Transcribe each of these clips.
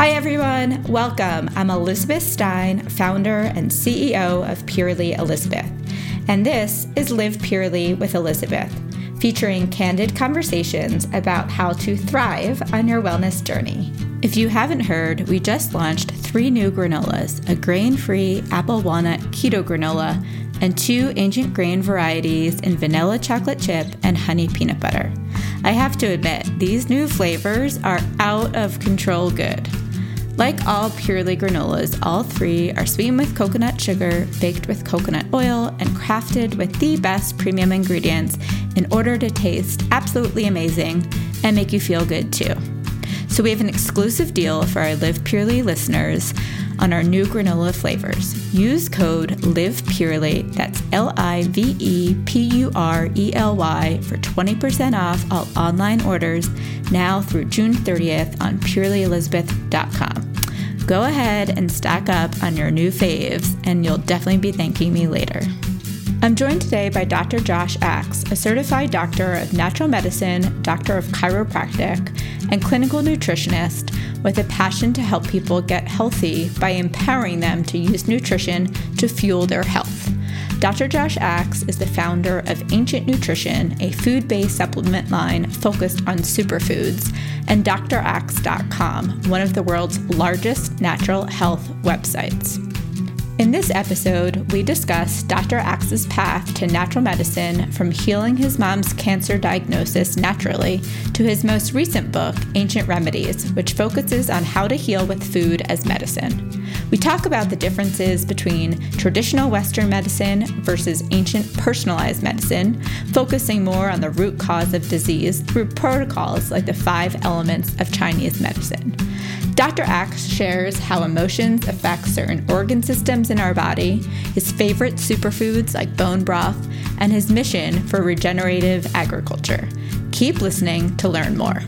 Hi, everyone. Welcome. I'm Elizabeth Stein, founder and CEO of Purely Elizabeth. And this is Live Purely with Elizabeth, featuring candid conversations about how to thrive on your wellness journey. If you haven't heard, we just launched three new granolas a grain free apple walnut keto granola and two ancient grain varieties in vanilla chocolate chip and honey peanut butter. I have to admit, these new flavors are out of control good. Like all Purely granolas, all three are sweetened with coconut sugar, baked with coconut oil, and crafted with the best premium ingredients in order to taste absolutely amazing and make you feel good too. So, we have an exclusive deal for our Live Purely listeners on our new granola flavors. Use code Live Purely, that's L I V E P U R E L Y, for 20% off all online orders now through June 30th on purelyelizabeth.com. Go ahead and stack up on your new faves, and you'll definitely be thanking me later. I'm joined today by Dr. Josh Axe, a certified doctor of natural medicine, doctor of chiropractic, and clinical nutritionist with a passion to help people get healthy by empowering them to use nutrition to fuel their health. Dr. Josh Axe is the founder of Ancient Nutrition, a food based supplement line focused on superfoods, and draxe.com, one of the world's largest natural health websites. In this episode, we discuss Dr. Axe's path to natural medicine from healing his mom's cancer diagnosis naturally to his most recent book, Ancient Remedies, which focuses on how to heal with food as medicine. We talk about the differences between traditional Western medicine versus ancient personalized medicine, focusing more on the root cause of disease through protocols like the five elements of Chinese medicine. Dr. Axe shares how emotions affect certain organ systems in our body, his favorite superfoods like bone broth, and his mission for regenerative agriculture. Keep listening to learn more.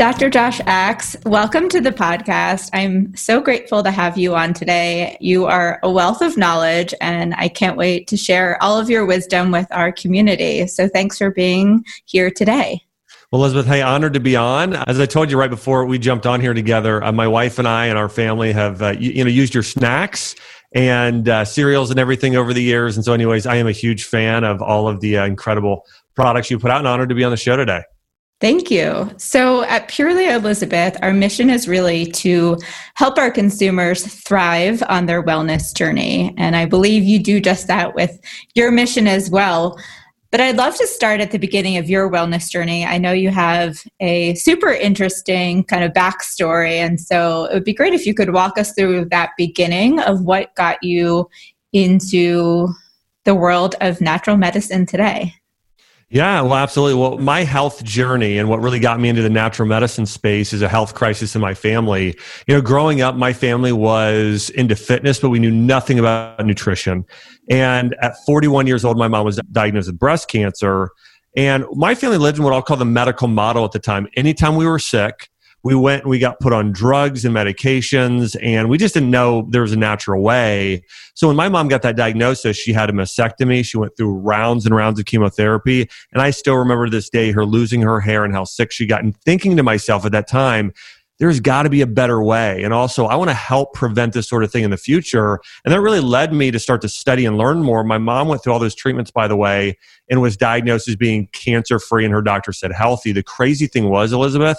Dr. Josh Axe, welcome to the podcast. I'm so grateful to have you on today. You are a wealth of knowledge, and I can't wait to share all of your wisdom with our community. So, thanks for being here today. Well, Elizabeth, hey, honored to be on. As I told you right before we jumped on here together, uh, my wife and I and our family have uh, you, you, know used your snacks and uh, cereals and everything over the years. And so, anyways, I am a huge fan of all of the uh, incredible products you put out, and honored to be on the show today. Thank you. So at Purely Elizabeth, our mission is really to help our consumers thrive on their wellness journey. And I believe you do just that with your mission as well. But I'd love to start at the beginning of your wellness journey. I know you have a super interesting kind of backstory. And so it would be great if you could walk us through that beginning of what got you into the world of natural medicine today. Yeah, well, absolutely. Well, my health journey and what really got me into the natural medicine space is a health crisis in my family. You know, growing up, my family was into fitness, but we knew nothing about nutrition. And at 41 years old, my mom was diagnosed with breast cancer. And my family lived in what I'll call the medical model at the time. Anytime we were sick, we went and we got put on drugs and medications and we just didn't know there was a natural way so when my mom got that diagnosis she had a mastectomy she went through rounds and rounds of chemotherapy and i still remember this day her losing her hair and how sick she got and thinking to myself at that time there's got to be a better way. And also, I want to help prevent this sort of thing in the future. And that really led me to start to study and learn more. My mom went through all those treatments, by the way, and was diagnosed as being cancer free, and her doctor said healthy. The crazy thing was, Elizabeth,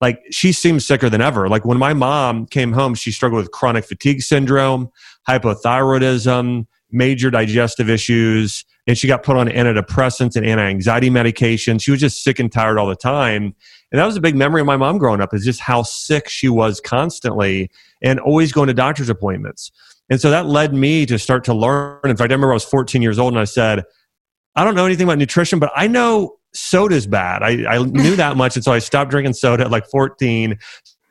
like she seems sicker than ever. Like when my mom came home, she struggled with chronic fatigue syndrome, hypothyroidism, major digestive issues, and she got put on antidepressants and anti-anxiety medication. She was just sick and tired all the time. And that was a big memory of my mom growing up is just how sick she was constantly and always going to doctor's appointments. And so that led me to start to learn. In fact, I remember I was 14 years old and I said, I don't know anything about nutrition, but I know soda's bad. I, I knew that much. And so I stopped drinking soda at like 14,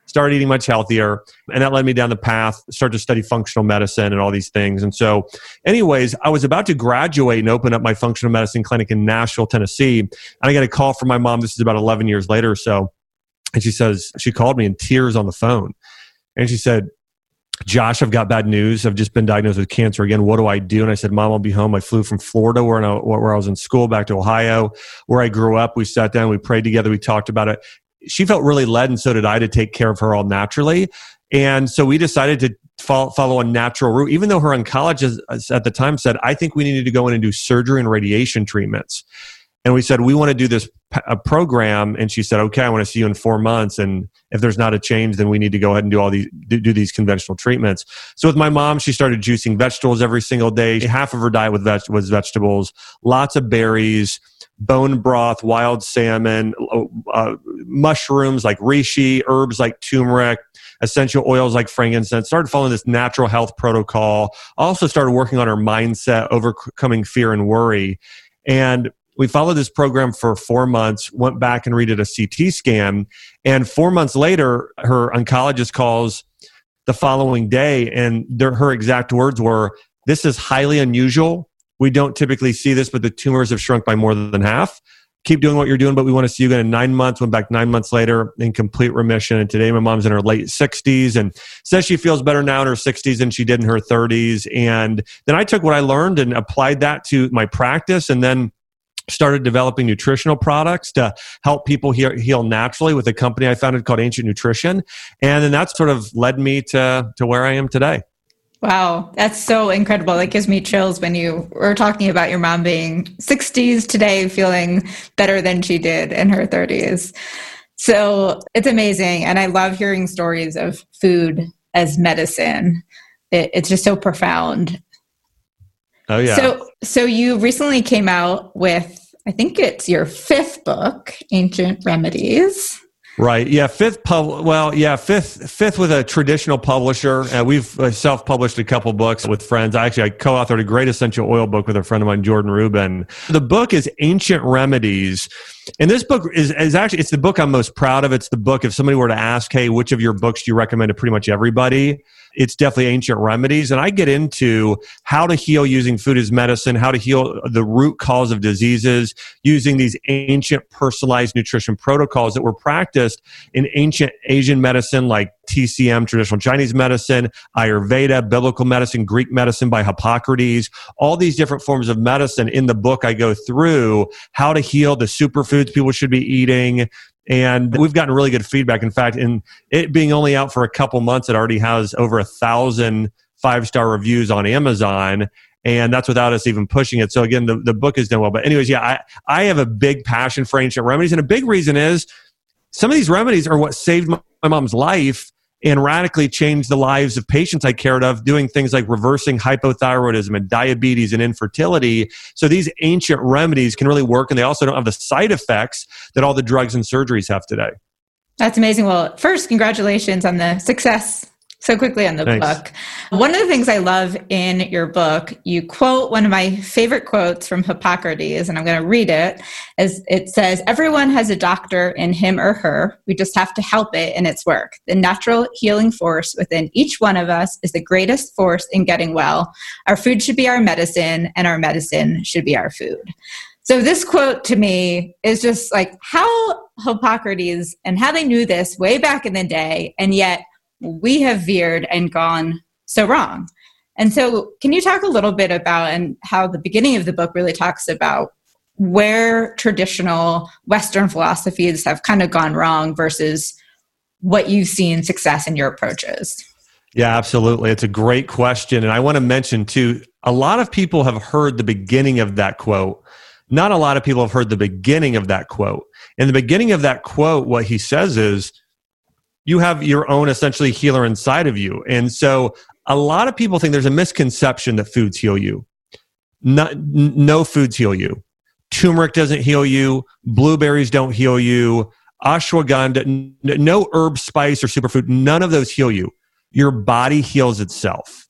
started eating much healthier. And that led me down the path, started to study functional medicine and all these things. And so, anyways, I was about to graduate and open up my functional medicine clinic in Nashville, Tennessee. And I got a call from my mom. This is about 11 years later or so. And she says, she called me in tears on the phone. And she said, Josh, I've got bad news. I've just been diagnosed with cancer again. What do I do? And I said, Mom, I'll be home. I flew from Florida, where I, where I was in school, back to Ohio, where I grew up. We sat down, we prayed together, we talked about it. she felt really led, and so did I, to take care of her all naturally. And so we decided to follow, follow a natural route, even though her oncologist uh, at the time said, I think we needed to go in and do surgery and radiation treatments. And we said, we want to do this a program. And she said, okay, I want to see you in four months. And if there's not a change, then we need to go ahead and do all these, do these conventional treatments. So with my mom, she started juicing vegetables every single day. Half of her diet was, veg- was vegetables, lots of berries, bone broth, wild salmon, uh, mushrooms like reishi, herbs like turmeric, essential oils like frankincense, started following this natural health protocol. Also started working on her mindset, overcoming fear and worry. And we followed this program for four months, went back and redid a CT scan. And four months later, her oncologist calls the following day, and her exact words were, This is highly unusual. We don't typically see this, but the tumors have shrunk by more than half keep doing what you're doing, but we want to see you again in nine months. Went back nine months later in complete remission. And today my mom's in her late 60s and says she feels better now in her 60s than she did in her 30s. And then I took what I learned and applied that to my practice and then started developing nutritional products to help people heal, heal naturally with a company I founded called Ancient Nutrition. And then that sort of led me to, to where I am today. Wow, that's so incredible. That gives me chills when you were talking about your mom being 60s today, feeling better than she did in her 30s. So it's amazing. And I love hearing stories of food as medicine. It, it's just so profound. Oh, yeah. So, so you recently came out with, I think it's your fifth book, Ancient Remedies. Right. Yeah. Fifth pub. Well, yeah. Fifth. Fifth with a traditional publisher. Uh, we've uh, self-published a couple books with friends. I actually I co-authored a great essential oil book with a friend of mine, Jordan Rubin. The book is Ancient Remedies, and this book is, is actually it's the book I'm most proud of. It's the book if somebody were to ask, "Hey, which of your books do you recommend to pretty much everybody?" It's definitely ancient remedies. And I get into how to heal using food as medicine, how to heal the root cause of diseases using these ancient personalized nutrition protocols that were practiced in ancient Asian medicine like TCM, traditional Chinese medicine, Ayurveda, biblical medicine, Greek medicine by Hippocrates, all these different forms of medicine. In the book, I go through how to heal the superfoods people should be eating, and we've gotten really good feedback. In fact, in it being only out for a couple months, it already has over a thousand five star reviews on Amazon. And that's without us even pushing it. So again, the, the book has done well. But anyways, yeah, I, I have a big passion for ancient remedies. And a big reason is some of these remedies are what saved my, my mom's life and radically changed the lives of patients I cared of, doing things like reversing hypothyroidism and diabetes and infertility. So these ancient remedies can really work, and they also don't have the side effects that all the drugs and surgeries have today. That's amazing. Well, first, congratulations on the success so quickly on the Thanks. book. One of the things I love in your book, you quote one of my favorite quotes from Hippocrates, and I'm going to read it. As it says, "Everyone has a doctor in him or her. We just have to help it in its work. The natural healing force within each one of us is the greatest force in getting well. Our food should be our medicine, and our medicine should be our food." So this quote to me is just like how Hippocrates and how they knew this way back in the day, and yet we have veered and gone so wrong. And so, can you talk a little bit about and how the beginning of the book really talks about where traditional Western philosophies have kind of gone wrong versus what you've seen success in your approaches? Yeah, absolutely. It's a great question. And I want to mention too, a lot of people have heard the beginning of that quote. Not a lot of people have heard the beginning of that quote. In the beginning of that quote, what he says is, you have your own essentially healer inside of you. And so a lot of people think there's a misconception that foods heal you. Not, no foods heal you. Turmeric doesn't heal you. Blueberries don't heal you. Ashwagandha, no herb, spice, or superfood, none of those heal you. Your body heals itself.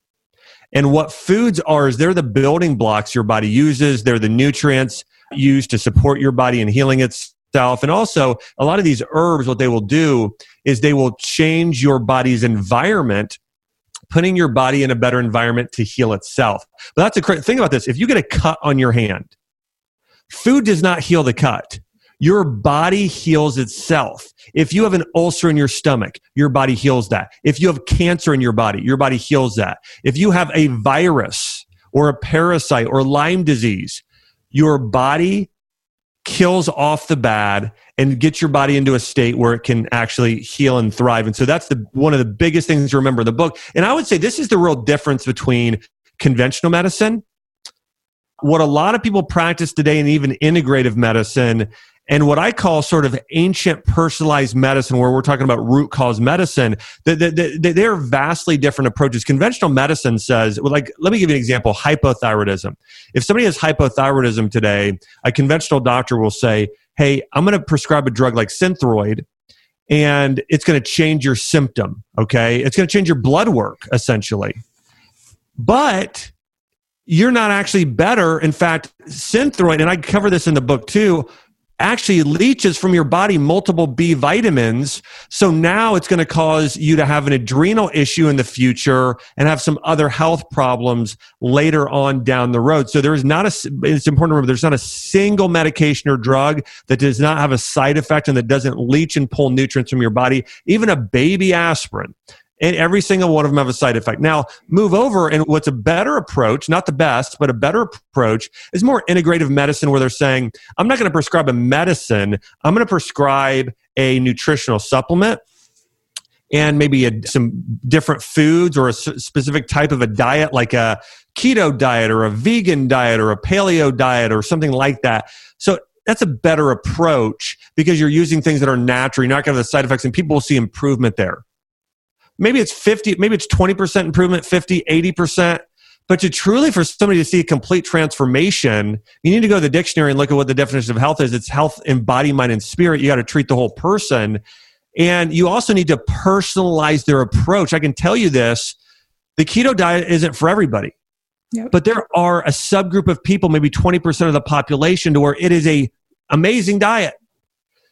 And what foods are is they're the building blocks your body uses, they're the nutrients used to support your body in healing itself itself. And also, a lot of these herbs, what they will do is they will change your body's environment putting your body in a better environment to heal itself. But that's a great thing about this. If you get a cut on your hand, food does not heal the cut. Your body heals itself. If you have an ulcer in your stomach, your body heals that. If you have cancer in your body, your body heals that. If you have a virus or a parasite or Lyme disease, your body kills off the bad and gets your body into a state where it can actually heal and thrive. And so that's the one of the biggest things to remember in the book. And I would say this is the real difference between conventional medicine, what a lot of people practice today, and even integrative medicine, and what I call sort of ancient personalized medicine, where we're talking about root cause medicine, they're vastly different approaches. Conventional medicine says, like, let me give you an example hypothyroidism. If somebody has hypothyroidism today, a conventional doctor will say, hey, I'm going to prescribe a drug like Synthroid, and it's going to change your symptom, okay? It's going to change your blood work, essentially. But you're not actually better. In fact, Synthroid, and I cover this in the book too, actually leaches from your body multiple B vitamins. So now it's going to cause you to have an adrenal issue in the future and have some other health problems later on down the road. So there is not a, it's important to remember there's not a single medication or drug that does not have a side effect and that doesn't leach and pull nutrients from your body. Even a baby aspirin and every single one of them have a side effect. Now, move over, and what's a better approach, not the best, but a better approach is more integrative medicine where they're saying, I'm not going to prescribe a medicine, I'm going to prescribe a nutritional supplement and maybe a, some different foods or a specific type of a diet like a keto diet or a vegan diet or a paleo diet or something like that. So that's a better approach because you're using things that are natural. You're not going to have the side effects and people will see improvement there maybe it's 50 maybe it's 20% improvement 50 80% but to truly for somebody to see a complete transformation you need to go to the dictionary and look at what the definition of health is. It's health in body mind and spirit. You got to treat the whole person. And you also need to personalize their approach. I can tell you this the keto diet isn't for everybody. Yep. but there are a subgroup of people maybe 20% of the population to where it is a amazing diet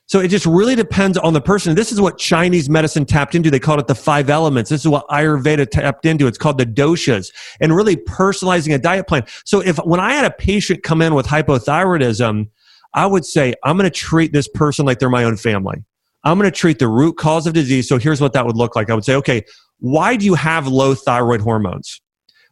so it just really depends on the person. This is what Chinese medicine tapped into. They called it the five elements. This is what Ayurveda tapped into. It's called the doshas and really personalizing a diet plan. So if when I had a patient come in with hypothyroidism, I would say, I'm going to treat this person like they're my own family. I'm going to treat the root cause of disease. So here's what that would look like. I would say, okay, why do you have low thyroid hormones?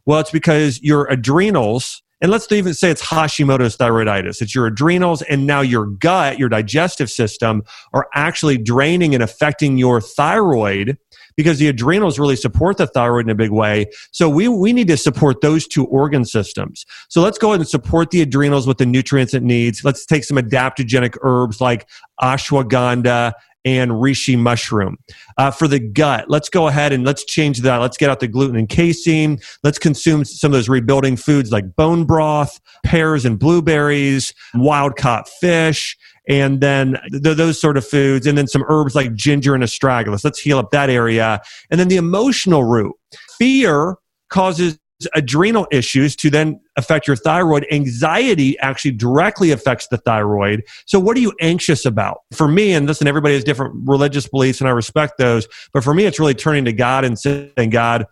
Well, it's because your adrenals and let's even say it's Hashimoto's thyroiditis. It's your adrenals and now your gut, your digestive system are actually draining and affecting your thyroid because the adrenals really support the thyroid in a big way. So we, we need to support those two organ systems. So let's go ahead and support the adrenals with the nutrients it needs. Let's take some adaptogenic herbs like ashwagandha and reishi mushroom. Uh, for the gut, let's go ahead and let's change that. Let's get out the gluten and casein. Let's consume some of those rebuilding foods like bone broth, pears and blueberries, wild caught fish, and then th- those sort of foods, and then some herbs like ginger and astragalus. Let's heal up that area. And then the emotional root. Fear causes adrenal issues to then affect your thyroid. Anxiety actually directly affects the thyroid. So, what are you anxious about? For me, and listen, everybody has different religious beliefs, and I respect those. But for me, it's really turning to God and saying, God,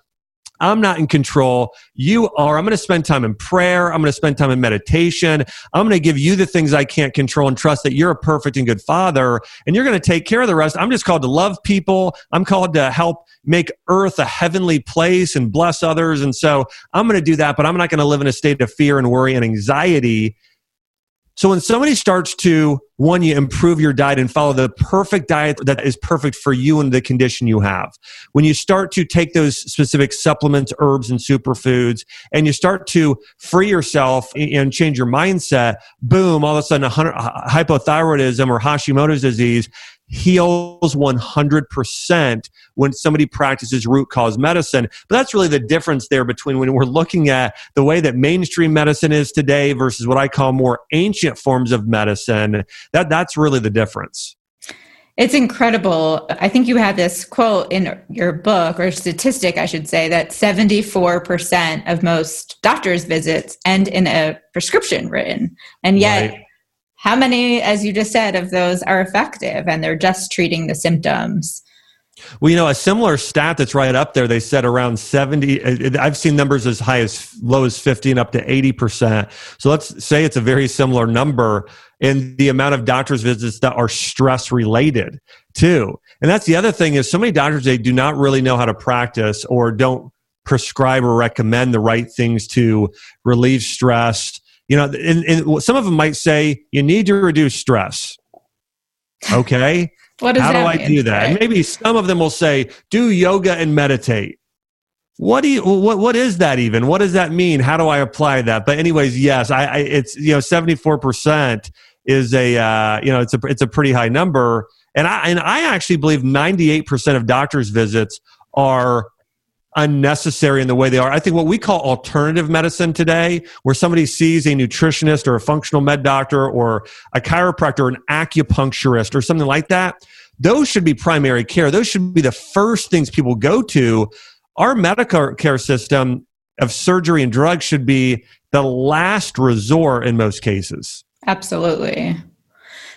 I'm not in control. You are. I'm going to spend time in prayer. I'm going to spend time in meditation. I'm going to give you the things I can't control and trust that you're a perfect and good father and you're going to take care of the rest. I'm just called to love people. I'm called to help make earth a heavenly place and bless others. And so I'm going to do that, but I'm not going to live in a state of fear and worry and anxiety so when somebody starts to one, you improve your diet and follow the perfect diet that is perfect for you and the condition you have. When you start to take those specific supplements, herbs, and superfoods, and you start to free yourself and change your mindset, boom, all of a sudden, uh, hypothyroidism or Hashimoto's disease heals 100% when somebody practices root cause medicine. But that's really the difference there between when we're looking at the way that mainstream medicine is today versus what I call more ancient forms of medicine. That, that's really the difference. It's incredible. I think you had this quote in your book, or statistic, I should say, that 74% of most doctor's visits end in a prescription written. And yet, right how many, as you just said, of those are effective and they're just treating the symptoms? Well, you know, a similar stat that's right up there, they said around 70, uh, uh, I've seen numbers as high as low as 50 and up to 80%. So let's say it's a very similar number in the amount of doctor's visits that are stress related too. And that's the other thing is so many doctors, they do not really know how to practice or don't prescribe or recommend the right things to relieve stress You know, and, and some of them might say you need to reduce stress. Okay. what does How do that I mean? do that? Right? Maybe some of them will say, do yoga and meditate. What do you, what, what is that even? What does that mean? How do I apply that? But anyways, yes, I, I it's, you know, 74% is a, uh, you know, it's a, it's a pretty high number. And I, and I actually believe 98% of doctors visits are unnecessary in the way they are. I think what we call alternative medicine today, where somebody sees a nutritionist or a functional med doctor or a chiropractor or an acupuncturist or something like that, those should be primary care. Those should be the first things people go to. Our medical care system of surgery and drugs should be the last resort in most cases. Absolutely.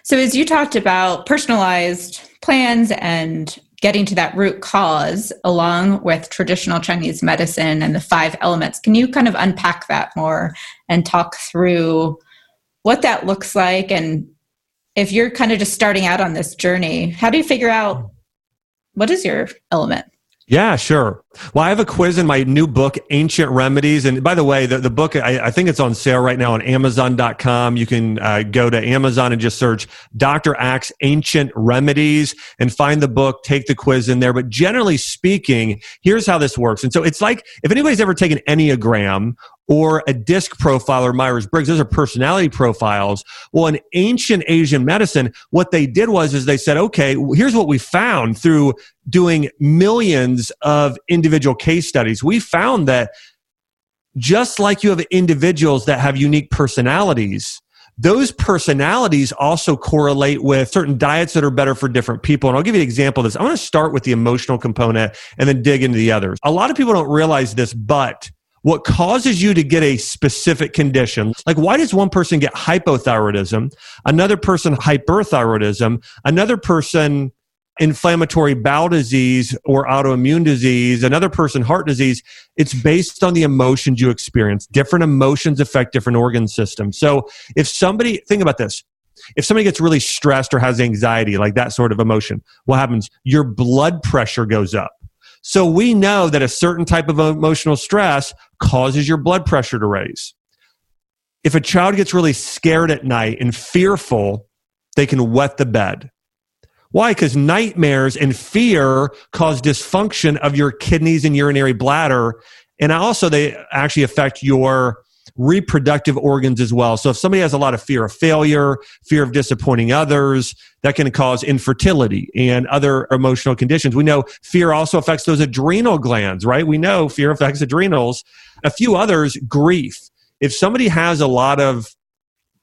So, as you talked about personalized plans and getting to that root cause along with traditional Chinese medicine and the five elements, can you kind of unpack that more and talk through what that looks like? And if you're kind of just starting out on this journey, how do you figure out what is your element? Yeah, sure. Well, I have a quiz in my new book, Ancient Remedies. And by the way, the, the book, I, I think it's on sale right now on Amazon.com. You can uh, go to Amazon and just search Dr. Axe Ancient Remedies and find the book, take the quiz in there. But generally speaking, here's how this works. And so it's like if anybody's ever taken Enneagram or a disc profile or Myers Briggs, those are personality profiles. Well, in ancient Asian medicine, what they did was is they said, okay, here's what we found through doing millions of individual case studies. We found that just like you have individuals that have unique personalities, those personalities also correlate with certain diets that are better for different people. And I'll give you an example of this. I'm going to start with the emotional component and then dig into the others. A lot of people don't realize this, but what causes you to get a specific condition. Like, why does one person get hypothyroidism, another person hyperthyroidism, another person inflammatory bowel disease or autoimmune disease, another person heart disease? It's based on the emotions you experience. Different emotions affect different organ systems. So, if somebody, think about this. If somebody gets really stressed or has anxiety, like that sort of emotion, what happens? Your blood pressure goes up. So we know that a certain type of emotional stress causes your blood pressure to raise. If a child gets really scared at night and fearful, they can wet the bed. Why? Because nightmares and fear cause dysfunction of your kidneys and urinary bladder. And also, they actually affect your reproductive organs as well. So if somebody has a lot of fear of failure, fear of disappointing others, that can cause infertility and other emotional conditions. We know fear also affects those adrenal glands, right? We know fear affects adrenals. A few others, grief. If somebody has a lot of,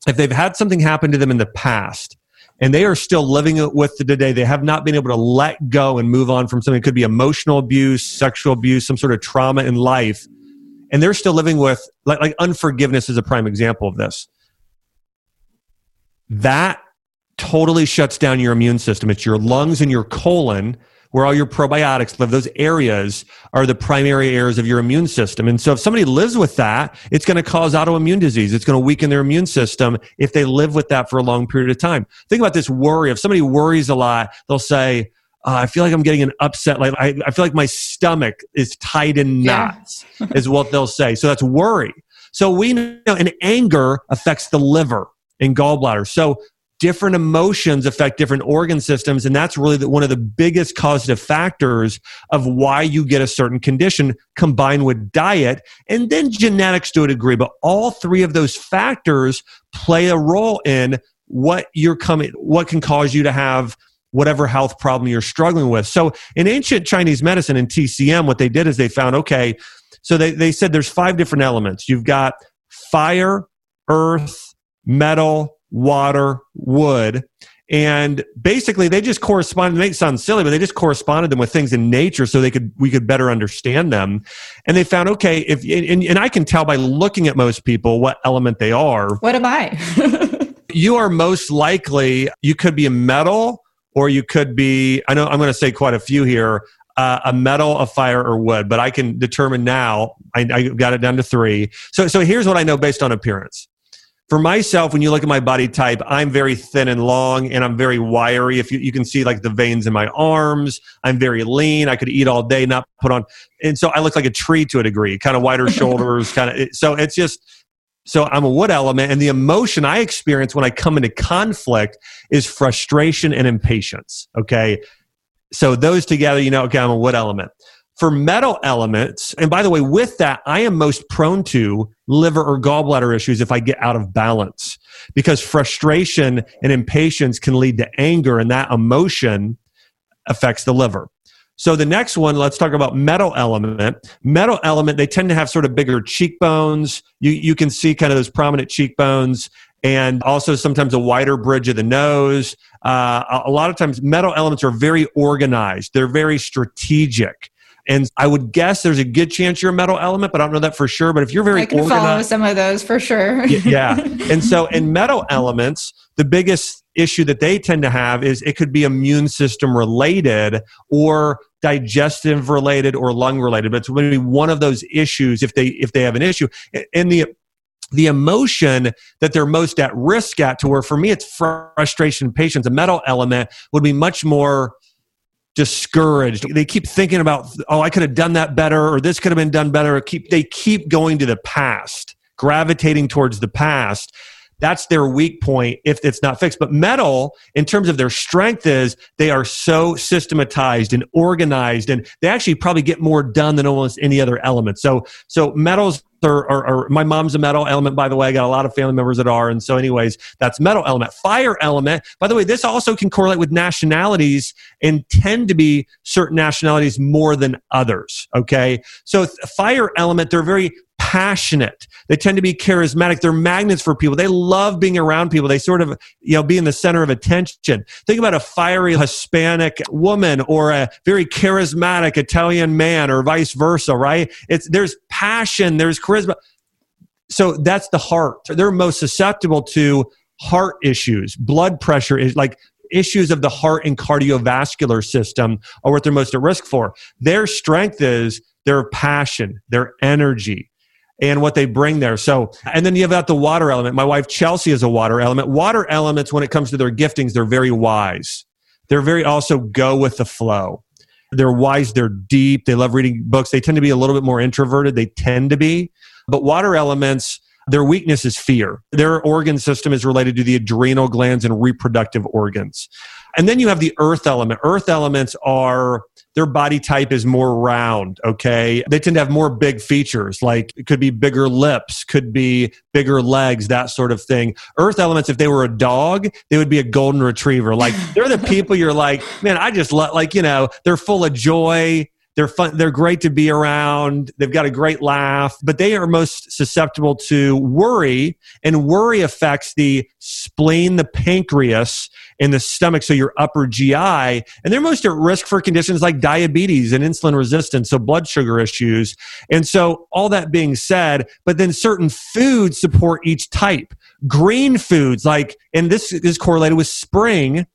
if they've had something happen to them in the past, and they are still living it with it today. They have not been able to let go and move on from something. It could be emotional abuse, sexual abuse, some sort of trauma in life and they're still living with like, like unforgiveness is a prime example of this. That totally shuts down your immune system. It's your lungs and your colon where all your probiotics live. Those areas are the primary areas of your immune system. And so if somebody lives with that it's going to cause autoimmune disease. It's going to weaken their immune system if they live with that for a long period of time. Think about this worry. If somebody worries a lot they'll say uh, I feel like I'm getting an upset. Like I, I feel like my stomach is tied in knots, yeah. is what they'll say. So that's worry. So we know, and anger affects the liver and gallbladder. So different emotions affect different organ systems, and that's really the, one of the biggest causative factors of why you get a certain condition, combined with diet and then genetics to a degree. But all three of those factors play a role in what you're coming, what can cause you to have whatever health problem you're struggling with. So in ancient Chinese medicine in TCM, what they did is they found, okay, so they, they said there's five different elements. You've got fire, earth, metal, water, wood. And basically they just corresponded, it may sound silly, but they just corresponded them with things in nature so they could, we could better understand them. And they found, okay, if, and, and I can tell by looking at most people what element they are. What am I? you are most likely, you could be a metal, or you could be i know i'm going to say quite a few here uh, a metal a fire or wood but i can determine now I, I got it down to three. So so here's what i know based on appearance. For myself when you look at my body type i'm very thin and long and i'm very wiry. If you, you can see like the veins in my arms i'm very lean i could eat all day not put on and so i look like a tree to a degree kind of wider shoulders kind of so it's just So I'm a wood element, and the emotion I experience when I come into conflict is frustration and impatience. Okay. So those together, you know, okay, I'm a wood element. For metal elements, and by the way, with that, I am most prone to liver or gallbladder issues if I get out of balance because frustration and impatience can lead to anger, and that emotion affects the liver. So the next one, let's talk about metal element. Metal element, they tend to have sort of bigger cheekbones. You, you can see kind of those prominent cheekbones and also sometimes a wider bridge of the nose. Uh, a lot of times, metal elements are very organized, they're very strategic. And I would guess there's a good chance you're a metal element, but I don't know that for sure. But if you're very I can organized, follow some of those for sure. yeah. And so in metal elements, the biggest issue that they tend to have is it could be immune system related or digestive related or lung related but it's going to be one of those issues if they if they have an issue. And the the emotion that they're most at risk at to where for me it's frustration patience a metal element would be much more discouraged. They keep thinking about oh i could have done that better or this could have been done better. Keep they keep going to the past gravitating towards the past that's their weak point if it's not fixed. But metal, in terms of their strength, is they are so systematized and organized, and they actually probably get more done than almost any other element. So, so metals are, are, are, my mom's a metal element, by the way. I got a lot of family members that are. And so, anyways, that's metal element. Fire element, by the way, this also can correlate with nationalities and tend to be certain nationalities more than others. Okay. So, fire element, they're very passionate. They tend to be charismatic. They're magnets for people. They love being around people. They sort of, you know, be in the center of attention. Think about a fiery Hispanic woman or a very charismatic Italian man or vice versa, right? It's there's passion, there's charisma. So that's the heart. They're most susceptible to heart issues, blood pressure is like issues of the heart and cardiovascular system are what they're most at risk for. Their strength is their passion, their energy, and what they bring there. So, and then you have got the water element. My wife Chelsea is a water element. Water elements, when it comes to their giftings, they're very wise. They're very also go with the flow. They're wise, they're deep, they love reading books. They tend to be a little bit more introverted. They tend to be. But water elements, their weakness is fear. Their organ system is related to the adrenal glands and reproductive organs. And then you have the earth element. Earth elements are their body type is more round, okay? They tend to have more big features, like it could be bigger lips, could be bigger legs, that sort of thing. Earth elements, if they were a dog, they would be a golden retriever. Like they're the people you're like, man, I just love, like, you know, they're full of joy they're fun. They're great to be around. They've got a great laugh, but they are most susceptible to worry, and worry affects the spleen, the pancreas, and the stomach. So your upper GI, and they're most at risk for conditions like diabetes and insulin resistance, so blood sugar issues. And so all that being said, but then certain foods support each type. Green foods, like, and this is correlated with spring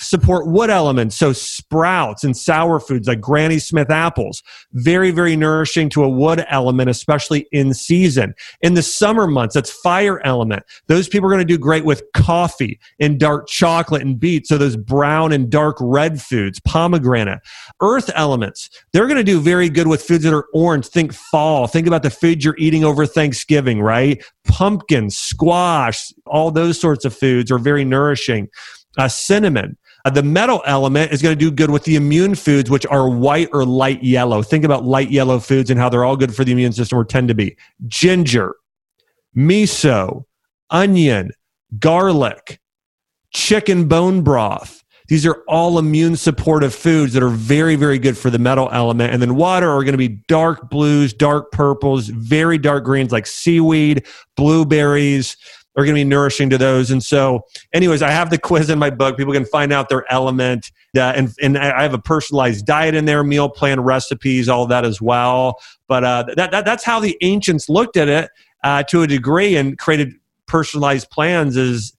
support wood elements. So sprouts and sour foods like Granny Smith apples, very, very nourishing to a wood element, especially in season. In the summer months, that's fire element. Those people are going to do great with coffee and dark chocolate and beets. So those brown and dark red foods, pomegranate, earth elements. They're going to do very good with foods that are orange. Think fall. Think about the food you're eating over Thanksgiving, right? Pumpkin, squash, all those sorts of foods are very nourishing. Uh, cinnamon, uh, the metal element is going to do good with the immune foods, which are white or light yellow. Think about light yellow foods and how they're all good for the immune system or tend to be ginger, miso, onion, garlic, chicken bone broth. These are all immune supportive foods that are very, very good for the metal element. And then water are going to be dark blues, dark purples, very dark greens like seaweed, blueberries, are going to be nourishing to those. And so, anyways, I have the quiz in my book. People can find out their element, uh, and and I have a personalized diet in there, meal plan, recipes, all that as well. But uh, that, that that's how the ancients looked at it uh, to a degree and created personalized plans. Is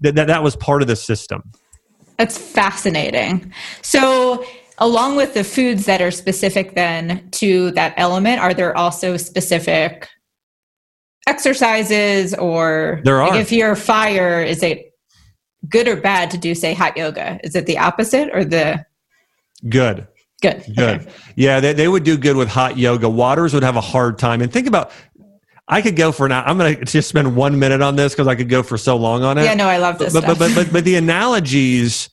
that that was part of the system. That's fascinating. So along with the foods that are specific then to that element are there also specific exercises or there are. Like if you're fire, is it good or bad to do say hot yoga? Is it the opposite or the good? Good. Good. Okay. Yeah, they, they would do good with hot yoga. Waters would have a hard time. And think about I could go for now. I'm going to just spend one minute on this because I could go for so long on it. Yeah, no, I love this. But but, but but but the analogies,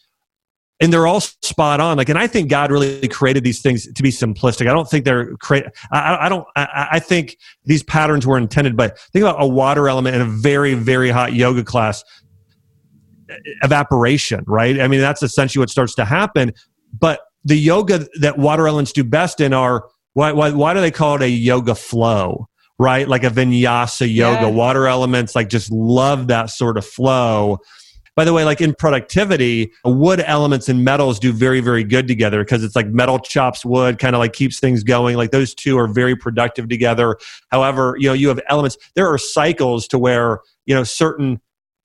and they're all spot on. Like, and I think God really created these things to be simplistic. I don't think they're create. I, I don't. I, I think these patterns were intended. But think about a water element in a very very hot yoga class. Evaporation, right? I mean, that's essentially what starts to happen. But the yoga that water elements do best in are why, why, why do they call it a yoga flow? Right? Like a vinyasa yoga. Yeah. Water elements like just love that sort of flow. By the way, like in productivity, wood elements and metals do very, very good together because it's like metal chops wood, kind of like keeps things going. Like those two are very productive together. However, you know, you have elements, there are cycles to where, you know, certain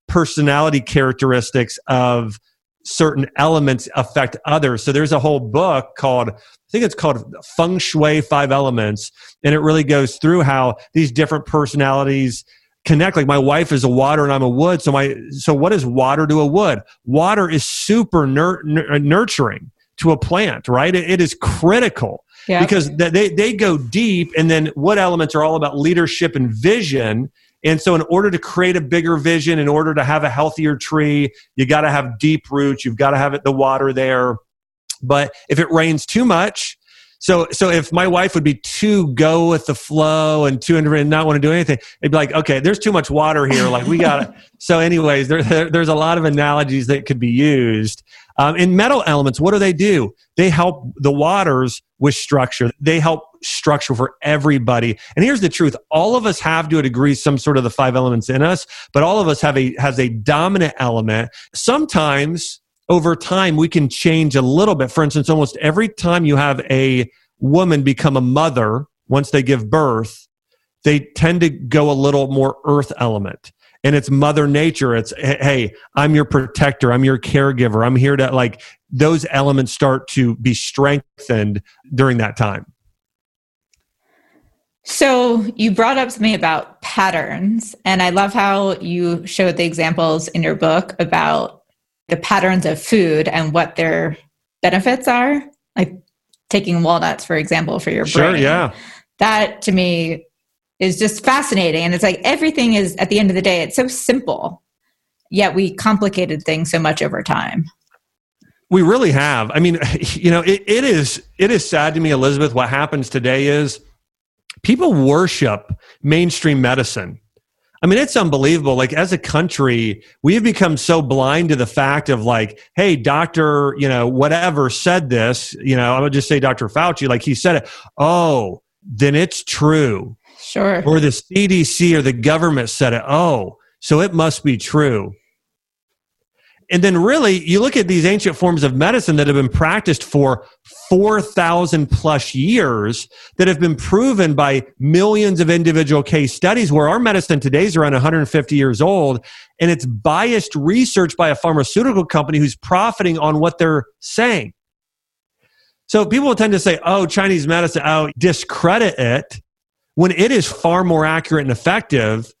personality characteristics of certain elements affect others. So there's a whole book called, I think it's called Feng Shui Five Elements, and it really goes through how these different personalities connect. Like my wife is a water and I'm a wood. So my so what is water to a wood? Water is super nur- uh, nurturing to a plant, right? it, it is critical. Yeah. Because they, they go deep, and then wood elements are all about leadership and vision and so, in order to create a bigger vision, in order to have a healthier tree, you got to have deep roots. You've got to have it, the water there. But if it rains too much, so so if my wife would be too go with the flow and too and not want to do anything, it'd be like, okay, there's too much water here. Like we got it. so, anyways, there, there, there's a lot of analogies that could be used. Um, in metal elements, what do they do? They help the waters with structure. They help structure for everybody. And here's the truth: all of us have, to a degree, some sort of the five elements in us, but all of us have a has a dominant element. Sometimes over time we can change a little bit. For instance, almost every time you have a woman become a mother once they give birth, they tend to go a little more earth element. And it's mother nature. It's hey i'm your protector. I'm your caregiver. I'm here to like those elements start to be strengthened during that time. So you brought up something about patterns and i love how you showed the examples in your book about the patterns of food and what their benefits are like taking walnuts for example for your sure, brain yeah that to me is just fascinating. And it's like everything is, at the end of the day, it's so simple, yet we complicated things so much over time. We really have. I mean, you know, it, it is it is sad to me, Elizabeth. What happens today is people worship mainstream medicine. I mean, it's unbelievable. Like as a country, we have become so blind to the fact of like, hey, doctor, you know, whatever said this, you know, I would just say Dr. Fauci, like he said it. Oh, then it's true. Sure. Or the CDC or the government said it. Oh, so it must be true. And then, really, you look at these ancient forms of medicine that have been practiced for 4,000 plus years, that have been proven by millions of individual case studies, where our medicine today is around 150 years old, and it's biased research by a pharmaceutical company who's profiting on what they're saying. So people tend to say, oh, Chinese medicine, oh, discredit it when it is far more accurate and effective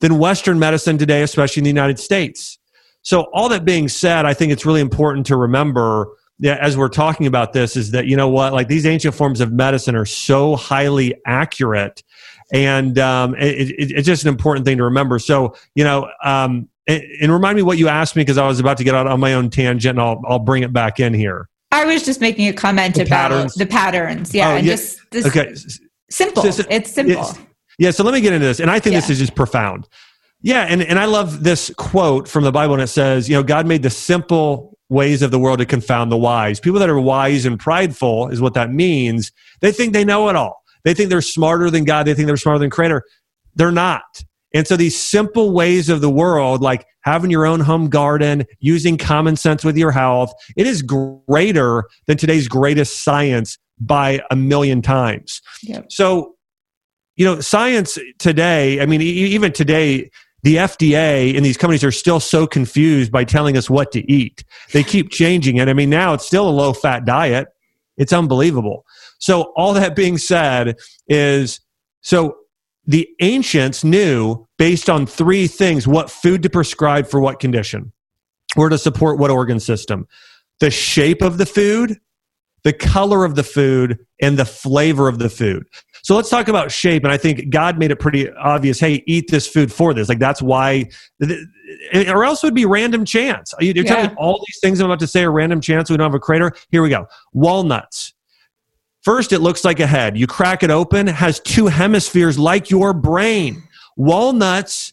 than Western medicine today, especially in the United States. So, all that being said, I think it's really important to remember yeah, as we're talking about this is that, you know what, like these ancient forms of medicine are so highly accurate. And um, it, it, it's just an important thing to remember. So, you know, um, and, and remind me what you asked me because I was about to get out on my own tangent and I'll, I'll bring it back in here. I was just making a comment the about patterns. the patterns. Yeah. Oh, and yeah. just this, okay. Simple. So, so, it's simple. It's, yeah. So let me get into this. And I think yeah. this is just profound. Yeah. And, and I love this quote from the Bible, and it says, you know, God made the simple ways of the world to confound the wise. People that are wise and prideful is what that means. They think they know it all. They think they're smarter than God. They think they're smarter than Creator. They're not. And so these simple ways of the world, like having your own home garden, using common sense with your health, it is greater than today's greatest science by a million times. Yep. So, you know, science today, I mean, even today, the FDA and these companies are still so confused by telling us what to eat. They keep changing it. I mean, now it's still a low fat diet. It's unbelievable. So, all that being said, is so the ancients knew based on three things what food to prescribe for what condition or to support what organ system the shape of the food, the color of the food, and the flavor of the food. So let's talk about shape. And I think God made it pretty obvious hey, eat this food for this. Like that's why, or else it would be random chance. You're yeah. telling me all these things I'm about to say are random chance. We don't have a crater. Here we go. Walnuts. First, it looks like a head. You crack it open, has two hemispheres like your brain. Walnuts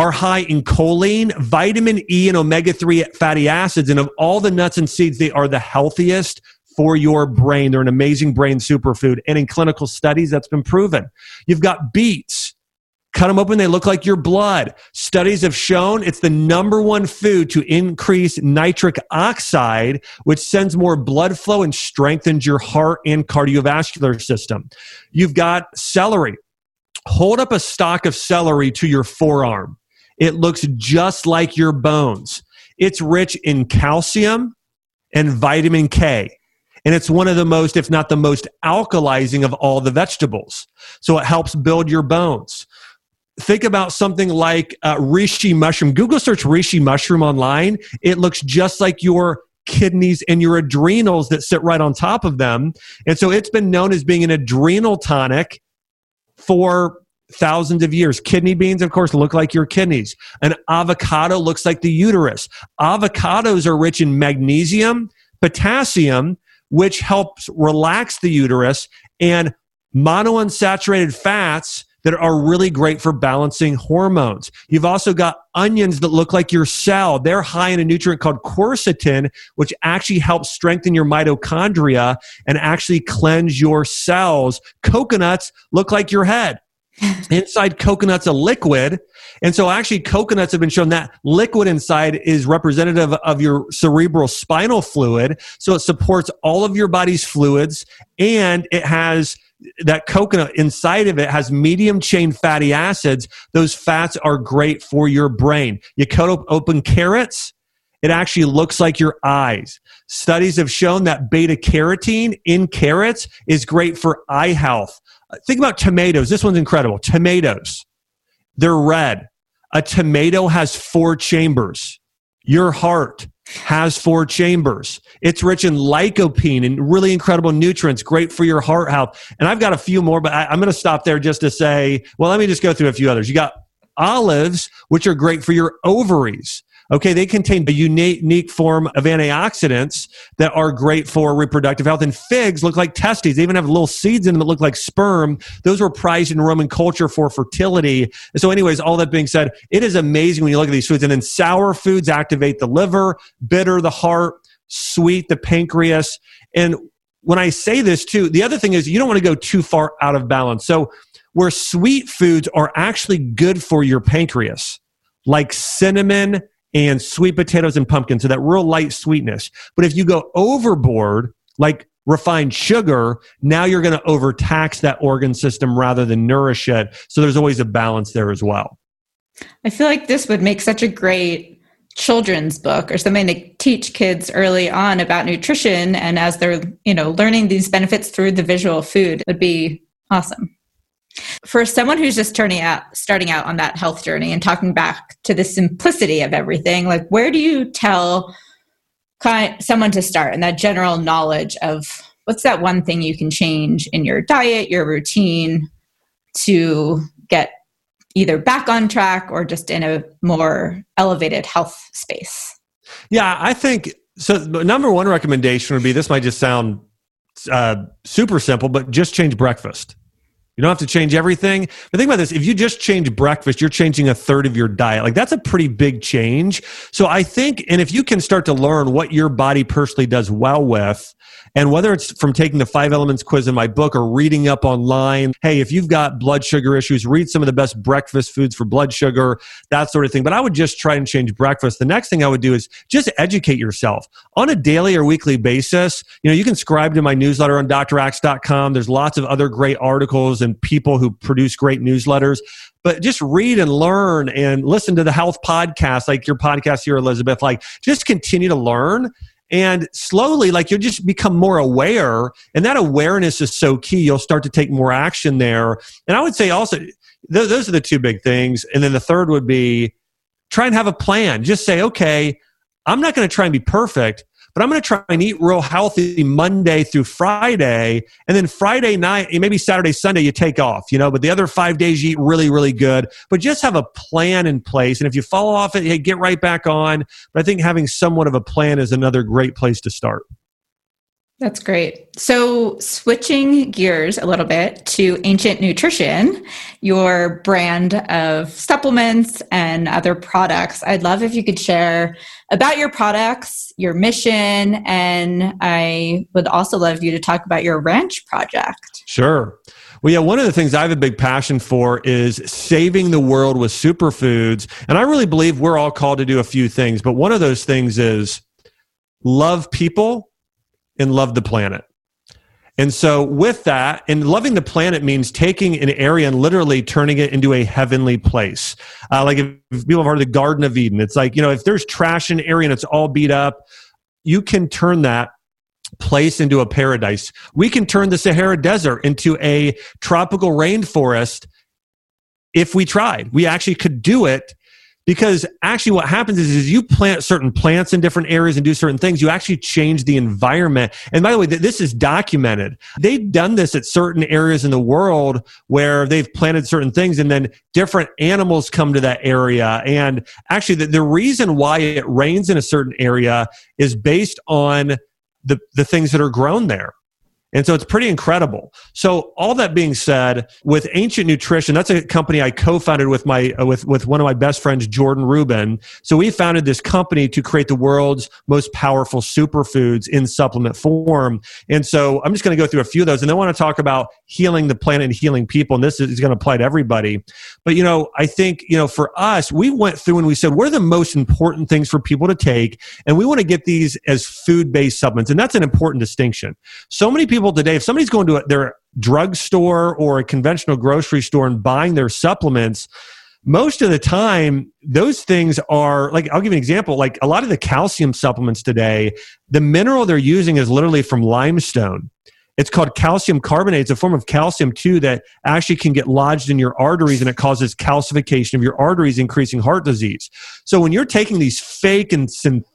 are high in choline, vitamin E, and omega 3 fatty acids. And of all the nuts and seeds, they are the healthiest for your brain. They're an amazing brain superfood. And in clinical studies, that's been proven. You've got beets. Cut them open, they look like your blood. Studies have shown it's the number one food to increase nitric oxide, which sends more blood flow and strengthens your heart and cardiovascular system. You've got celery. Hold up a stalk of celery to your forearm. It looks just like your bones. It's rich in calcium and vitamin K. And it's one of the most, if not the most alkalizing of all the vegetables. So it helps build your bones. Think about something like uh, reishi mushroom. Google search reishi mushroom online. It looks just like your kidneys and your adrenals that sit right on top of them. And so it's been known as being an adrenal tonic for thousands of years. Kidney beans, of course, look like your kidneys. An avocado looks like the uterus. Avocados are rich in magnesium, potassium, which helps relax the uterus, and monounsaturated fats that are really great for balancing hormones. You've also got onions that look like your cell. They're high in a nutrient called quercetin, which actually helps strengthen your mitochondria and actually cleanse your cells. Coconuts look like your head. Inside coconut's a liquid. And so actually coconuts have been shown that liquid inside is representative of your cerebral spinal fluid. So it supports all of your body's fluids and it has that coconut inside of it has medium chain fatty acids. Those fats are great for your brain. You cut open carrots, it actually looks like your eyes. Studies have shown that beta carotene in carrots is great for eye health. Think about tomatoes. This one's incredible. Tomatoes, they're red. A tomato has four chambers. Your heart has four chambers. It's rich in lycopene and really incredible nutrients, great for your heart health. And I've got a few more, but I, am going to stop there just to say, well, let me just go through a few others. You got olives, which are great for your ovaries. Okay, they contain a unique form of antioxidants that are great for reproductive health. And figs look like testes. They even have little seeds in them that look like sperm. Those were prized in Roman culture for fertility. So, anyways, all that being said, it is amazing when you look at these foods. And then sour foods activate the liver, bitter the heart, sweet the pancreas. And when I say this too, the other thing is you don't want to go too far out of balance. So, where sweet foods are actually good for your pancreas, like cinnamon and sweet potatoes and pumpkin. So that real light sweetness. But if you go overboard, like refined sugar, now you're going to overtax that organ system rather than nourish it. So there's always a balance there as well. I feel like this would make such a great children's book or something to teach kids early on about nutrition and as they're, you know, learning these benefits through the visual food it would be awesome. For someone who's just turning out, starting out on that health journey and talking back to the simplicity of everything, like where do you tell someone to start and that general knowledge of what's that one thing you can change in your diet, your routine to get either back on track or just in a more elevated health space? Yeah, I think so. Number one recommendation would be this might just sound uh, super simple, but just change breakfast. You don't have to change everything. But think about this. If you just change breakfast, you're changing a third of your diet. Like that's a pretty big change. So I think, and if you can start to learn what your body personally does well with, and whether it's from taking the five elements quiz in my book or reading up online, hey, if you've got blood sugar issues, read some of the best breakfast foods for blood sugar, that sort of thing. But I would just try and change breakfast. The next thing I would do is just educate yourself on a daily or weekly basis. You know, you can subscribe to my newsletter on draxe.com. There's lots of other great articles and people who produce great newsletters but just read and learn and listen to the health podcast like your podcast here elizabeth like just continue to learn and slowly, like you'll just become more aware. And that awareness is so key. You'll start to take more action there. And I would say also, th- those are the two big things. And then the third would be try and have a plan. Just say, okay, I'm not going to try and be perfect, but I'm going to try and eat real healthy Monday through Friday. And then Friday night, maybe Saturday, Sunday, you take off, you know, but the other five days you eat really, really good. But just have a plan in place. And if you fall off it, hey, get right back on. But I think having somewhat of a plan is another great place to start. That's great. So, switching gears a little bit to Ancient Nutrition, your brand of supplements and other products, I'd love if you could share about your products, your mission, and I would also love you to talk about your ranch project. Sure. Well, yeah, one of the things I have a big passion for is saving the world with superfoods. And I really believe we're all called to do a few things, but one of those things is love people and love the planet. And so, with that, and loving the planet means taking an area and literally turning it into a heavenly place. Uh, like if people have heard of the Garden of Eden, it's like, you know, if there's trash in an area and it's all beat up, you can turn that place into a paradise. We can turn the Sahara Desert into a tropical rainforest if we tried. We actually could do it because actually what happens is, is you plant certain plants in different areas and do certain things you actually change the environment. And by the way this is documented. They've done this at certain areas in the world where they've planted certain things and then different animals come to that area. And actually the, the reason why it rains in a certain area is based on the, the things that are grown there and so it's pretty incredible. So all that being said, with Ancient Nutrition, that's a company I co-founded with my uh, with with one of my best friends, Jordan Rubin. So we founded this company to create the world's most powerful superfoods in supplement form. And so I'm just going to go through a few of those, and then I want to talk about healing the planet and healing people. And this is going to apply to everybody. But you know, I think you know for us, we went through and we said what are the most important things for people to take, and we want to get these as food-based supplements, and that's an important distinction. So many people people today, if somebody's going to their drugstore or a conventional grocery store and buying their supplements, most of the time, those things are like, I'll give you an example. Like a lot of the calcium supplements today, the mineral they're using is literally from limestone. It's called calcium carbonate. It's a form of calcium too that actually can get lodged in your arteries and it causes calcification of your arteries, increasing heart disease. So when you're taking these fake and synthetic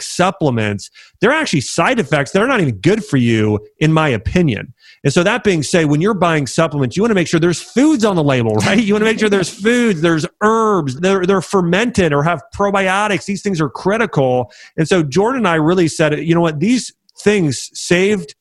supplements, they're actually side effects that are not even good for you, in my opinion. And so that being said, when you're buying supplements, you want to make sure there's foods on the label, right? You want to make sure there's foods, there's herbs, they're, they're fermented or have probiotics. These things are critical. And so Jordan and I really said, you know what, these things saved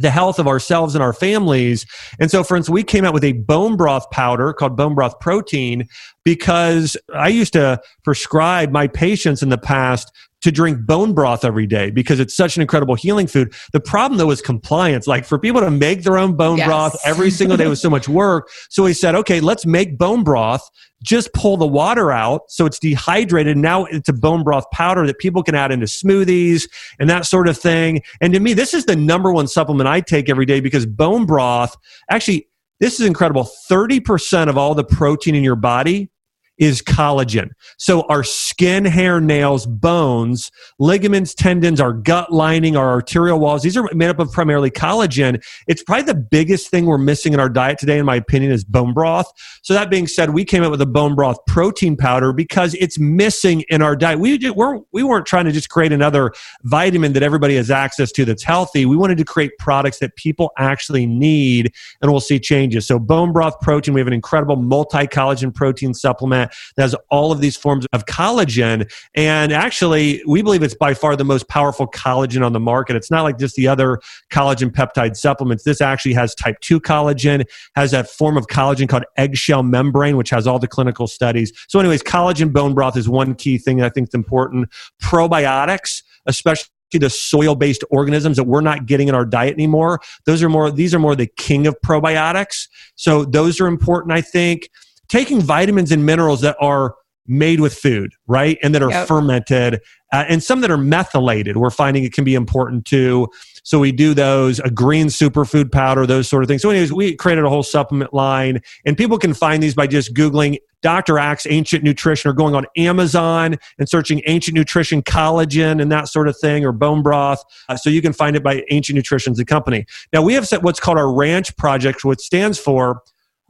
the health of ourselves and our families. And so, for instance, we came out with a bone broth powder called bone broth protein because I used to prescribe my patients in the past to drink bone broth every day because it's such an incredible healing food. The problem though is compliance. Like for people to make their own bone yes. broth every single day was so much work. So he said, okay, let's make bone broth. Just pull the water out so it's dehydrated. Now it's a bone broth powder that people can add into smoothies and that sort of thing. And to me, this is the number one supplement I take every day because bone broth actually this is incredible. 30% of all the protein in your body is collagen. So our skin, hair, nails, bones, ligaments, tendons, our gut lining, our arterial walls, these are made up of primarily collagen. It's probably the biggest thing we're missing in our diet today, in my opinion, is bone broth. So that being said, we came up with a bone broth protein powder because it's missing in our diet. We, we're, we weren't trying to just create another vitamin that everybody has access to that's healthy. We wanted to create products that people actually need and we'll see changes. So bone broth protein, we have an incredible multi-collagen protein supplement that has all of these forms of collagen. And actually, we believe it's by far the most powerful collagen on the market. It's not like just the other collagen peptide supplements. This actually has type 2 collagen, has that form of collagen called eggshell membrane, which has all the clinical studies. So, anyways, collagen bone broth is one key thing I think is important. Probiotics, especially the soil based organisms that we're not getting in our diet anymore. Those are more, these are more the king of probiotics. So those are important, I think taking vitamins and minerals that are made with food, right? And that are yep. fermented, uh, and some that are methylated. We're finding it can be important too. So we do those, a green superfood powder, those sort of things. So, anyways, we created a whole supplement line, and people can find these by just Googling Dr. Axe Ancient Nutrition or going on Amazon and searching Ancient Nutrition Collagen and that sort of thing or bone broth. Uh, so you can find it by Ancient Nutrition, the company. Now, we have set what's called our Ranch Project, which stands for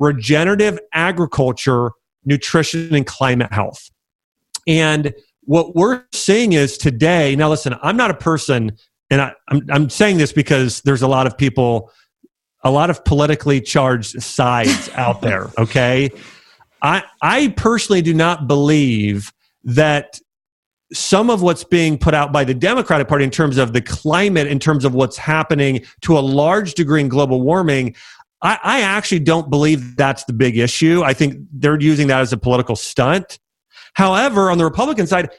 regenerative agriculture, nutrition, and climate health. And what we're seeing is today. Now, listen, I'm not a person, and I, I'm, I'm saying this because there's a lot of people, a lot of politically charged sides out there. Okay, I I personally do not believe that some of what's being put out by the Democratic Party in terms of the climate, in terms of what's happening to a large degree in global warming, I, I, actually don't believe that's the big issue. I think they're using that as a political stunt. However, on the Republican side,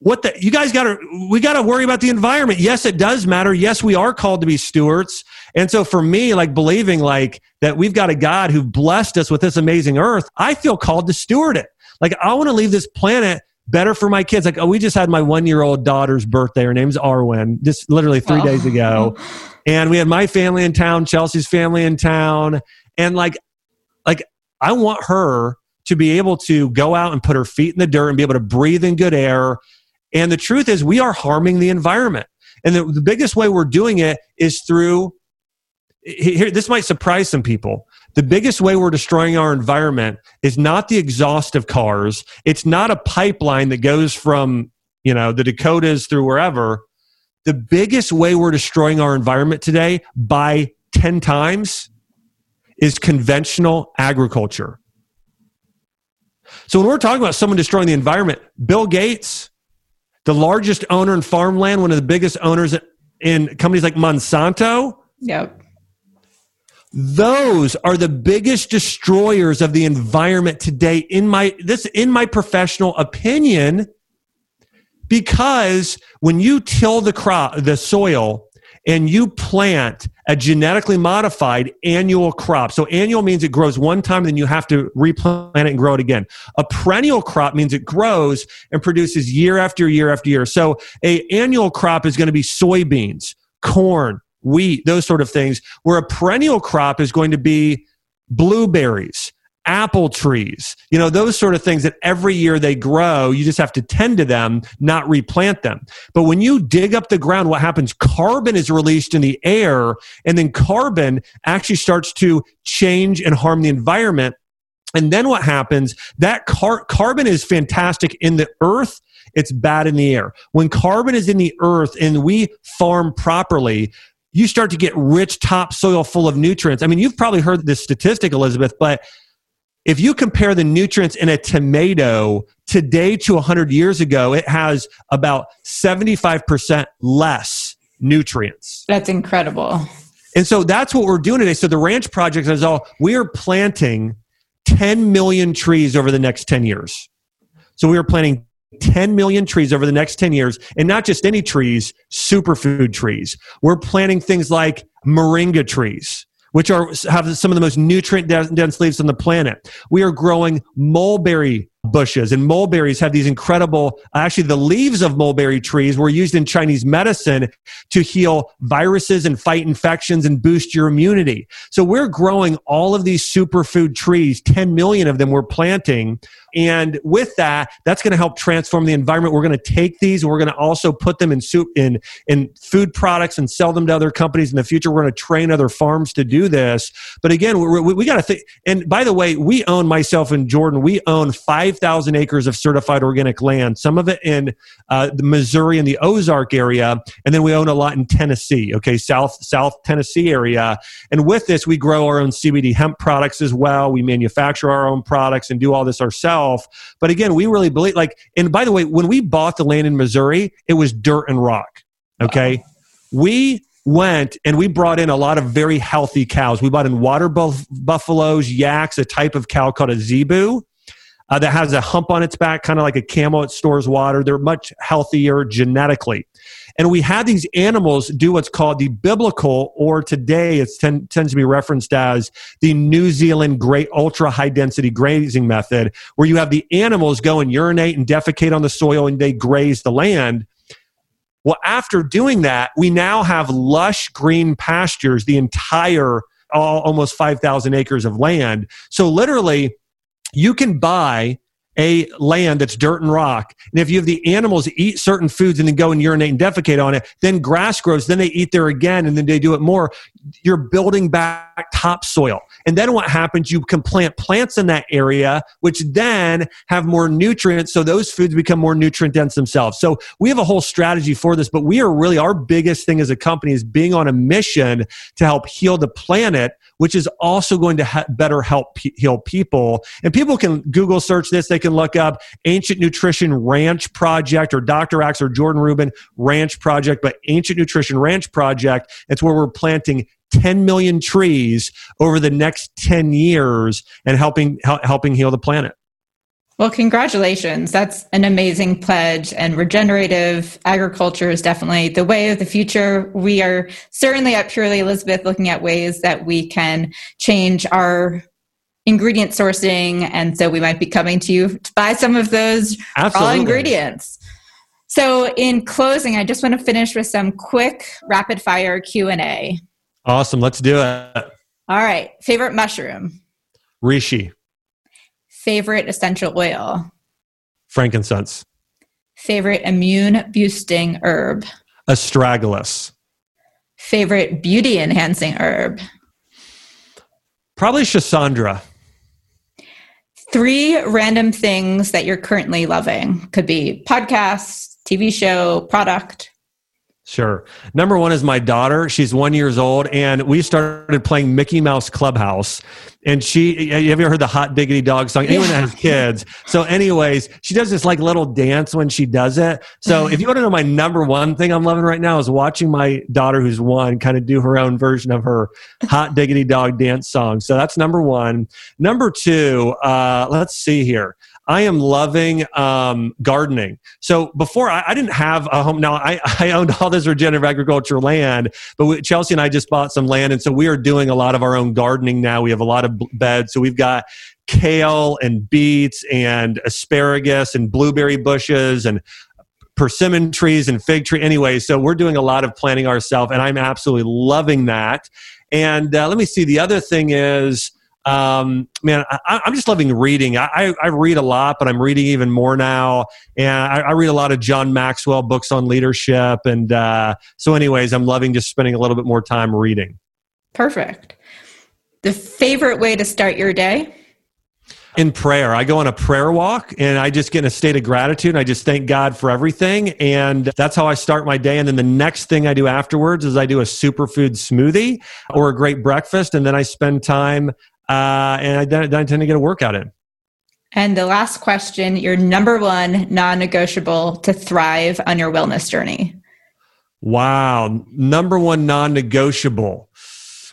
what the you guys got to we got to worry about the environment. Yes, it does matter. Yes, we are called to be stewards. And so for me, like believing like that we've got a God who blessed us with this amazing earth, I feel called to steward it. Like I want to leave this planet better for my kids. Like, oh, we just had my one year old daughter's birthday. Her name's Arwen, just literally three oh. days ago. And we had my family in town, Chelsea's family in town. And like, like I want her to be able to go out and put her feet in the dirt and be able to breathe in good air. And the truth is, we are harming the environment. And the, the biggest way we're doing it is through here, this might surprise some people. The biggest way we're destroying our environment is not the exhaust of cars. It's not a pipeline that goes from, you know, the Dakotas through wherever. The biggest way we're destroying our environment today by 10 times is conventional agriculture. So when we're talking about someone destroying the environment, Bill Gates, the largest owner in farmland, one of the biggest owners in companies like Monsanto. Yep those are the biggest destroyers of the environment today in my this in my professional opinion because when you till the crop the soil and you plant a genetically modified annual crop. So annual means it grows one time, then you have to replant it and grow it again. A perennial crop means it grows and produces year after year after year. So a annual crop is going to be soybeans, corn, wheat, those sort of things, where a perennial crop is going to be blueberries, apple trees, you know, those sort of things that every year they grow. You just have to tend to them, not replant them. But when you dig up the ground, what happens? Carbon is released in the air, and then carbon actually starts to change and harm the environment. And then what happens? That car- carbon is fantastic in the earth it's bad in the air. When carbon is in the earth and we farm properly, you start to get rich topsoil full of nutrients. I mean, you've probably heard this statistic, Elizabeth, but if you compare the nutrients in a tomato today to 100 years ago, it has about 75% less nutrients. That's incredible. And so that's what we're doing today. So the ranch project is all we are planting 10 million trees over the next 10 years. So we are planting 10 million trees over the next 10 years, and not just any trees, superfood trees. We're planting things like moringa trees, which are have some of the most nutrient dense leaves on the planet. We are growing mulberry bushes and mulberries have these incredible actually the leaves of mulberry trees were used in chinese medicine to heal viruses and fight infections and boost your immunity so we're growing all of these superfood trees 10 million of them we're planting and with that, that's going to help transform the environment. We're going to take these, we're going to also put them in soup in in food products and sell them to other companies in the future. We're going to train other farms to do this. But again, we, we, we got to think. And by the way, we own myself and Jordan. We own five thousand acres of certified organic land. Some of it in uh, the Missouri and the Ozark area, and then we own a lot in Tennessee. Okay, South South Tennessee area. And with this, we grow our own CBD hemp products as well. We manufacture our own products and do all this ourselves itself. But again, we really believe like, and by the way, when we bought the land in Missouri, it was dirt and rock. Okay. Wow. We went and we brought in a lot of very healthy cows. We bought in water buff- buffaloes, yaks, a type of cow called a zebu. Uh, that has a hump on its back, kind of like a camel. It stores water. They're much healthier genetically. And we had these animals do what's called the biblical, or today it tend, tends to be referenced as the New Zealand great ultra high density grazing method, where you have the animals go and urinate and defecate on the soil and they graze the land. Well, after doing that, we now have lush green pastures, the entire all, almost 5,000 acres of land. So literally, you can buy a land that's dirt and rock. And if you have the animals eat certain foods and then go and urinate and defecate on it, then grass grows, then they eat there again, and then they do it more. You're building back topsoil. And then what happens? You can plant plants in that area, which then have more nutrients. So those foods become more nutrient dense themselves. So we have a whole strategy for this, but we are really, our biggest thing as a company is being on a mission to help heal the planet which is also going to ha- better help p- heal people. And people can Google search this. They can look up Ancient Nutrition Ranch Project or Dr. Axe or Jordan Rubin Ranch Project, but Ancient Nutrition Ranch Project, it's where we're planting 10 million trees over the next 10 years and helping helping heal the planet. Well, congratulations. That's an amazing pledge. And regenerative agriculture is definitely the way of the future. We are certainly at Purely Elizabeth looking at ways that we can change our ingredient sourcing. And so we might be coming to you to buy some of those Absolutely. raw ingredients. So in closing, I just want to finish with some quick rapid fire Q&A. Awesome. Let's do it. All right. Favorite mushroom? Reishi. Favorite essential oil? Frankincense. Favorite immune boosting herb? Astragalus. Favorite beauty enhancing herb? Probably Schisandra. Three random things that you're currently loving could be podcasts, TV show, product. Sure. Number one is my daughter. She's one years old, and we started playing Mickey Mouse Clubhouse. And she, have you ever heard the Hot Diggity Dog song? Anyone that has kids. So, anyways, she does this like little dance when she does it. So, if you want to know my number one thing I'm loving right now is watching my daughter, who's one, kind of do her own version of her Hot Diggity Dog dance song. So that's number one. Number two, uh, let's see here. I am loving um, gardening. So before I, I, didn't have a home. Now I, I owned all this regenerative agriculture land, but we, Chelsea and I just bought some land, and so we are doing a lot of our own gardening now. We have a lot of beds, so we've got kale and beets and asparagus and blueberry bushes and persimmon trees and fig tree. Anyway, so we're doing a lot of planting ourselves, and I'm absolutely loving that. And uh, let me see. The other thing is um, man, I, am just loving reading. I, I, read a lot, but I'm reading even more now. And I, I read a lot of John Maxwell books on leadership. And uh, so, anyways, I'm loving just spending a little bit more time reading. Perfect. The favorite way to start your day? in prayer. I go on a prayer walk and I just get in a state of gratitude and I just thank God for everything. And that's how I start my day. And then the next thing I do afterwards is I do a superfood smoothie or a great breakfast. And then I spend time uh, and I, then, I tend to get a workout in. And the last question your number one non negotiable to thrive on your wellness journey? Wow. Number one non negotiable.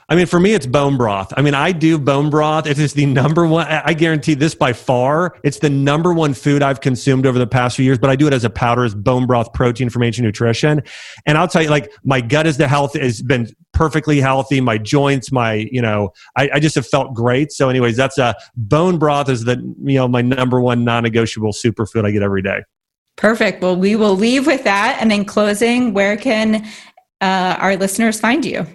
I mean, for me, it's bone broth. I mean, I do bone broth. It is the number one. I guarantee this by far. It's the number one food I've consumed over the past few years, but I do it as a powder as bone broth protein from ancient nutrition. And I'll tell you, like, my gut is the health has been perfectly healthy. My joints, my, you know, I, I just have felt great. So, anyways, that's a bone broth is the, you know, my number one non negotiable superfood I get every day. Perfect. Well, we will leave with that. And in closing, where can uh, our listeners find you?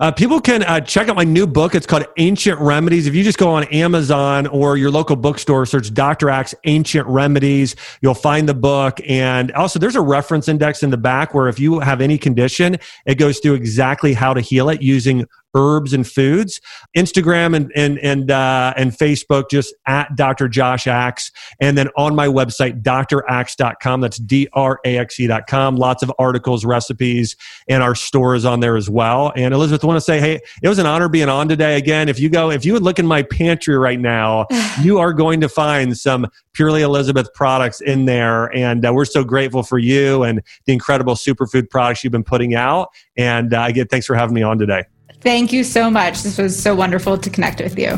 Uh, people can uh, check out my new book. It's called Ancient Remedies. If you just go on Amazon or your local bookstore, search Dr. Axe Ancient Remedies, you'll find the book. And also, there's a reference index in the back where if you have any condition, it goes through exactly how to heal it using herbs and foods. Instagram and and and uh, and Facebook just at Dr. Josh Axe, and then on my website draxe.com. That's d r a x e.com. Lots of articles, recipes, and our store is on there as well. And Elizabeth, I want to say, hey, it was an honor being on today. Again, if you go, if you would look in my pantry right now, you are going to find some purely Elizabeth products in there, and uh, we're so grateful for you and the incredible superfood products you've been putting out. And uh, again, thanks for having me on today. Thank you so much. This was so wonderful to connect with you.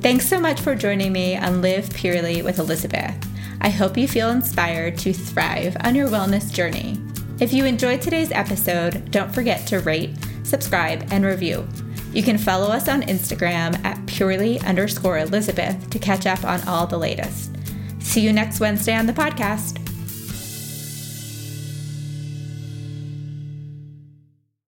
Thanks so much for joining me on Live Purely with Elizabeth. I hope you feel inspired to thrive on your wellness journey. If you enjoyed today's episode, don't forget to rate, subscribe, and review. You can follow us on Instagram at purely underscore Elizabeth to catch up on all the latest. See you next Wednesday on the podcast.